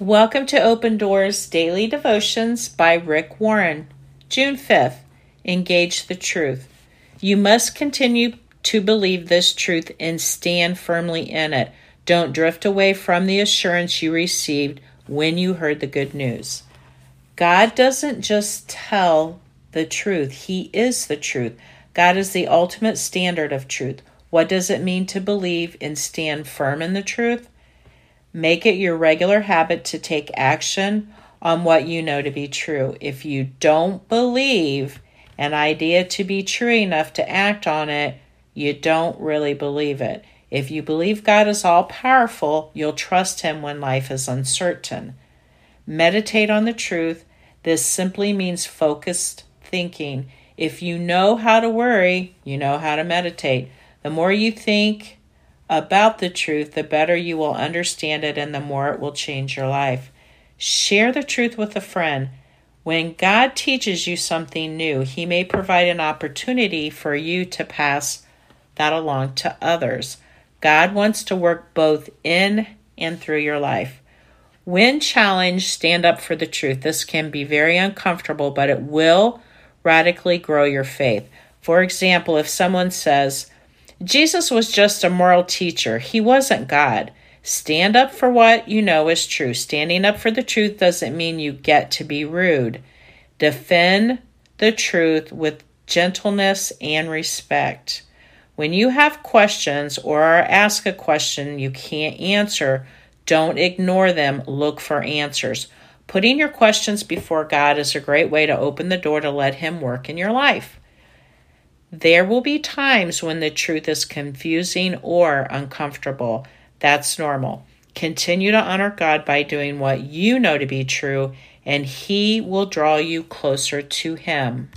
Welcome to Open Doors Daily Devotions by Rick Warren. June 5th. Engage the truth. You must continue to believe this truth and stand firmly in it. Don't drift away from the assurance you received when you heard the good news. God doesn't just tell the truth, He is the truth. God is the ultimate standard of truth. What does it mean to believe and stand firm in the truth? Make it your regular habit to take action on what you know to be true. If you don't believe an idea to be true enough to act on it, you don't really believe it. If you believe God is all powerful, you'll trust Him when life is uncertain. Meditate on the truth. This simply means focused thinking. If you know how to worry, you know how to meditate. The more you think, about the truth, the better you will understand it and the more it will change your life. Share the truth with a friend. When God teaches you something new, He may provide an opportunity for you to pass that along to others. God wants to work both in and through your life. When challenged, stand up for the truth. This can be very uncomfortable, but it will radically grow your faith. For example, if someone says, Jesus was just a moral teacher, he wasn't God. Stand up for what you know is true. Standing up for the truth doesn't mean you get to be rude. Defend the truth with gentleness and respect. When you have questions or asked a question you can't answer, don't ignore them. Look for answers. Putting your questions before God is a great way to open the door to let Him work in your life. There will be times when the truth is confusing or uncomfortable. That's normal. Continue to honor God by doing what you know to be true, and He will draw you closer to Him.